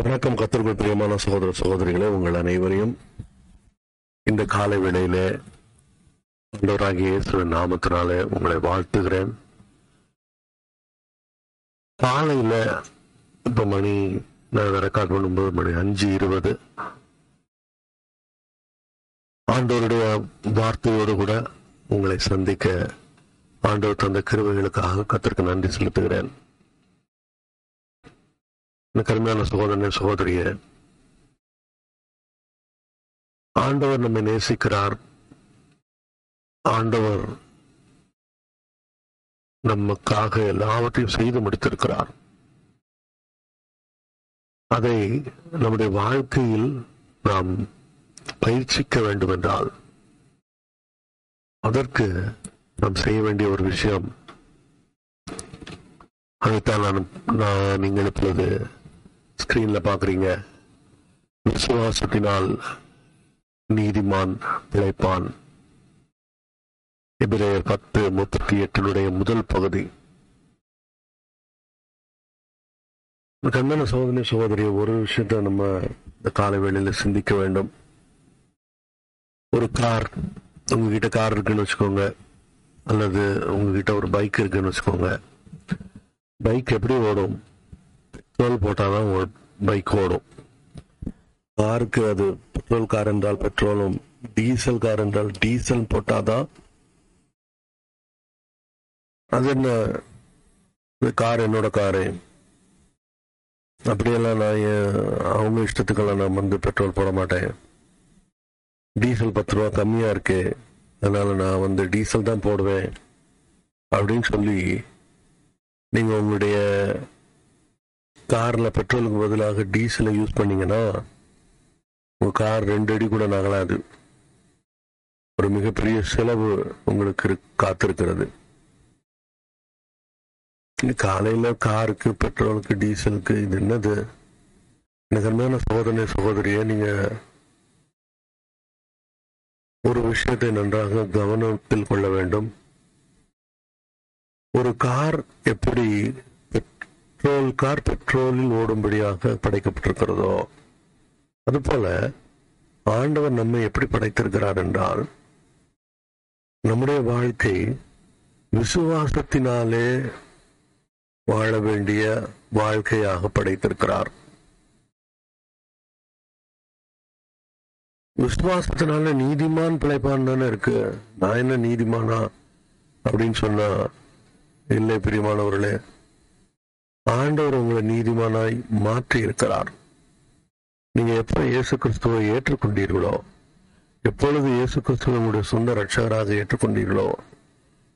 வணக்கம் கத்திற்குள் பிரியமான சகோதர சகோதரிகளே உங்கள் அனைவரையும் இந்த காலை வேளையிலே ஆண்டவராகிய இயேசுவின் நாமத்தினாலே உங்களை வாழ்த்துகிறேன். காலையில இப்ப மணி நான் ரெக்கார்ட் பண்ணும்போது மணி அஞ்சு இருபது. ஆண்டவருடைய வார்த்தையோடு கூட உங்களை சந்திக்க ஆண்டவர் தந்த கிருவைகளுக்காக கத்திற்கு நன்றி செலுத்துகிறேன். கருமையான சகோதரன் சகோதரனே ஆண்டவர் நம்மை நேசிக்கிறார். ஆண்டவர் நமக்காக எல்லாவற்றையும் செய்து முடித்திருக்கிறார். அதை நம்முடைய வாழ்க்கையில் நாம் பயிற்சிக்க வேண்டும் என்றால் அதற்கு நாம் செய்ய வேண்டிய ஒரு விஷயம். அதைத்தான் நான் நான் நீங்கள் இப்பொழுது ஸ்கிரீன்ல பாக்குறீங்க விசுவாசத்தினால் நீதிமான் பிழைப்பான். எபிரேயர் பத்து முப்பத்தி எட்டினுடைய முதல் பகுதி. கண்ணன சோதனை சகோதரி ஒரு விஷயத்த நம்ம இந்த காலை வேளையில சிந்திக்க வேண்டும். ஒரு கார் உங்ககிட்ட கார் இருக்குன்னு வச்சுக்கோங்க. அல்லது உங்ககிட்ட ஒரு பைக் இருக்குன்னு வச்சுக்கோங்க. பைக் எப்படி ஓடும்? பெட்ரோல் போட்டாதான் பைக் ஓடும். காருக்கு அது பெட்ரோல் கார் என்றால் பெட்ரோலும் டீசல் கார் என்றால் டீசல் போட்டாதான் அது என்ன? கார் என்னோட காரு. அப்படியெல்லாம் நான் அவங்க இஷ்டத்துக்கெல்லாம் நான் வந்து பெட்ரோல் போட மாட்டேன்? டீசல் பத்து ரூபா கம்மியா இருக்கு. அதனால நான் வந்து டீசல் தான் போடுவேன். அப்படின்னு சொல்லி நீங்க உங்களுடைய காரில் பெட்ரோலுக்கு பதிலாக டீசலை யூஸ் பண்ணிங்கன்னா உங்கள் கார் ரெண்டு அடி கூட நகலாது. ஒரு மிகப்பெரிய செலவு உங்களுக்கு இரு- காத்திருக்கிறது. காலையில் காருக்கு பெட்ரோலுக்கு டீசலுக்கு இது என்னது? எனக்கு அருமையான சகோதரனே சகோதரியே நீங்கள் ஒரு விஷயத்தை நன்றாக கவனத்தில் கொள்ள வேண்டும். ஒரு கார் எப்படி பெட்ரோல் கார் பெட்ரோலில் ஓடும்படியாக படைக்கப்பட்டிருக்கிறதோ? அதுபோல ஆண்டவர் நம்மை எப்படி படைத்திருக்கிறார் என்றால் நம்முடைய வாழ்க்கை விசுவாசத்தினாலே வாழ வேண்டிய வாழ்க்கையாக படைத்திருக்கிறார். விசுவாசத்தினால நீதிமான் பிழைப்பான் தானே இருக்கு. நான் என்ன நீதிமானா? அப்படின்னு சொன்னா இல்லை பிரியமானவர்களே ஆண்டவர் உங்களை நீதிமானாய் மாற்றி இருக்கிறார் நீங்க எப்ப இயேசு கிறிஸ்துவை ஏற்றுக்கொண்டீர்களோ எப்பொழுது இயேசு கிறிஸ்துவை உங்களுடைய சொந்த ரட்சகராக ஏற்றுக்கொண்டீர்களோ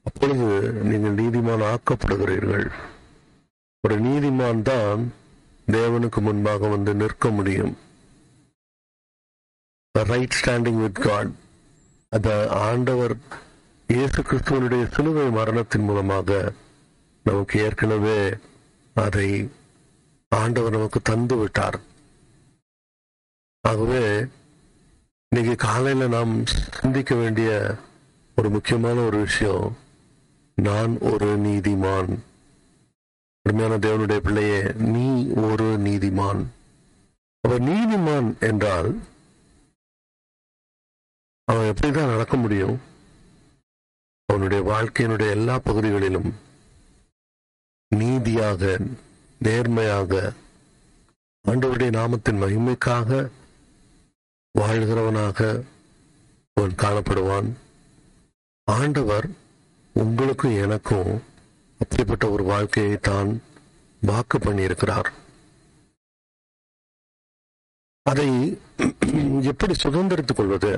அப்பொழுது நீங்கள் நீதிமான் ஆக்கப்படுகிறீர்கள். ஒரு நீதிமான் தான் தேவனுக்கு முன்பாக வந்து நிற்க முடியும். ரைட் ஸ்டாண்டிங் வித் காட் அத ஆண்டவர் இயேசு கிறிஸ்துவனுடைய சிலுவை மரணத்தின் மூலமாக நமக்கு ஏற்கனவே அதை ஆண்டவர் நமக்கு தந்து விட்டார் ஆகவே இன்னைக்கு காலையில நாம் சிந்திக்க வேண்டிய ஒரு முக்கியமான ஒரு விஷயம் நான் ஒரு நீதிமான். உண்மையான தேவனுடைய பிள்ளையே நீ ஒரு நீதிமான். அப்ப நீதிமான் என்றால் அவன் எப்படிதான் நடக்க முடியும்? அவனுடைய வாழ்க்கையினுடைய எல்லா பகுதிகளிலும் நீதியாக நேர்மையாக ஆண்டவருடைய நாமத்தின் மகிமைக்காக வாழ்கிறவனாக அவன் காணப்படுவான். ஆண்டவர் உங்களுக்கும் எனக்கும் அப்படிப்பட்ட ஒரு வாழ்க்கையை தான் வாக்கு பண்ணியிருக்கிறார். அதை எப்படி சுதந்திரத்துக் கொள்வது?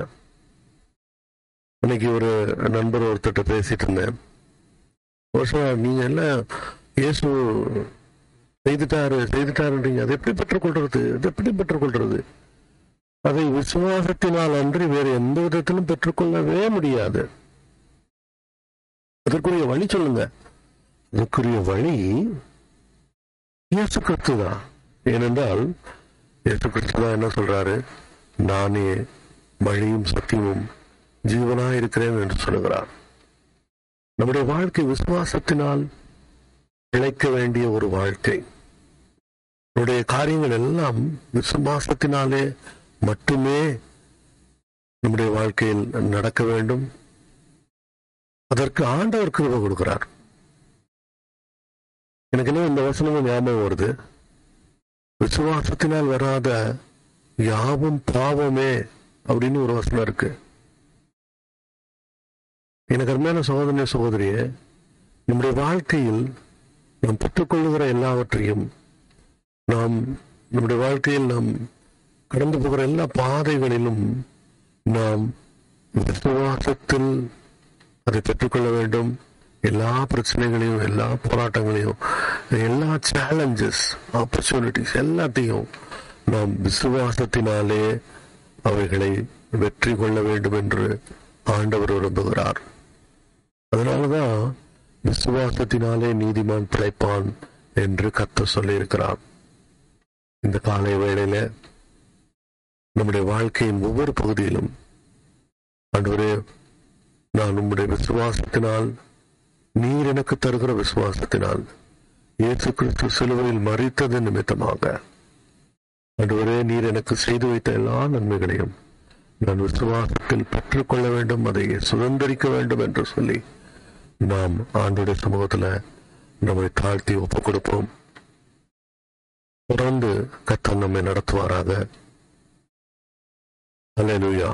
இன்னைக்கு ஒரு நண்பர் ஒருத்தட்ட பேசிட்டு இருந்தேன். ஒரு நீங்க எல்லாம் இயேசு செய்துட்டாரு செய்துட்டாருன்றீங்க. அதை எப்படி பெற்றுக்கொள்றது? அதை எப்படி பெற்றுக்கொள்றது? அதை விசுவாசத்தினால் அன்றி வேறு எந்த விதத்திலும் பெற்றுக்கொள்ளவே முடியாது. அதற்குரிய வழி சொல்லுங்க. அதற்குரிய வழி இயேசு கிறிஸ்து தான். ஏனென்றால் இயேசு கிறிஸ்து தான் என்ன சொல்றாரு? நானே வழியும் சத்தியமும் ஜீவனா இருக்கிறேன் என்று சொல்லுகிறார். நம்முடைய வாழ்க்கை விசுவாசத்தினால் பிழைக்க வேண்டிய ஒரு வாழ்க்கை. நம்முடைய காரியங்கள் எல்லாம் விசுவாசத்தினாலே மட்டுமே நம்முடைய வாழ்க்கையில் நடக்க வேண்டும். அதற்கு ஆண்டவர் கிருபை கொடுக்கிறார். எனக்கு என்ன இந்த வசனமும் ஞாபகம் வருது. விசுவாசத்தினால் வராத யாவும் பாவமே அப்படின்னு ஒரு வசனம் இருக்கு. எனக்கு அருமையான சகோதரனே சகோதரியே நம்முடைய வாழ்க்கையில் நாம் பெற்றுக்கொள்ளுகிற எல்லாவற்றையும் நாம் நம்முடைய வாழ்க்கையில் நாம் கடந்து போகிற எல்லா பாதைகளிலும் நாம் விசுவாசத்தில் அதை பெற்றுக்கொள்ள வேண்டும். எல்லா பிரச்சனைகளையும் எல்லா போராட்டங்களையும் எல்லா சேலஞ்சஸ் ஆப்பர்ச்சுனிட்டிஸ் எல்லாத்தையும் நாம் விசுவாசத்தினாலே அவைகளை வெற்றி கொள்ள வேண்டும் என்று ஆண்டவர் விரும்புகிறார். அதனாலதான் விசுவாசத்தினாலே நீதிமான் பிழைப்பான் என்று கத்த சொல்லியிருக்கிறார். இந்த காலை வேளையில நம்முடைய வாழ்க்கையின் ஒவ்வொரு பகுதியிலும் அன்றுவரே நான் உம்முடைய விசுவாசத்தினால் நீர் எனக்கு தருகிற விசுவாசத்தினால் இயேசு கிறிஸ்து சிலுவையில் மறித்தது நிமித்தமாக அன்றுவரே நீர் எனக்கு செய்து வைத்த எல்லா நன்மைகளையும் நான் விசுவாசத்தில் பெற்றுக்கொள்ள வேண்டும் அதை சுதந்திரிக்க வேண்டும் என்று சொல்லி நாம் ஆண்டுடைய சமூகத்துல நம்மை தாழ்த்தி ஒப்புக் கொடுப்போம். தொடர்ந்து கத்தன் நம்மை நடத்துவாராக. அல்லேலூயா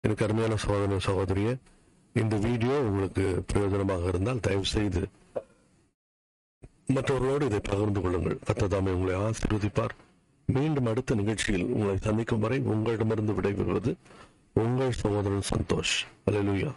எனக்கு அருமையான சகோதர சகோதரிய இந்த வீடியோ உங்களுக்கு பிரயோஜனமாக இருந்தால் தயவு செய்து மற்றவர்களோடு இதை பகிர்ந்து கொள்ளுங்கள். கத்ததாமே உங்களை ஆசீர்வதிப்பார். மீண்டும் அடுத்த நிகழ்ச்சியில் உங்களை சந்திக்கும் வரை உங்களிடமிருந்து விடைபெறுவது உங்கள் சகோதரன் சந்தோஷ். அலையலுயா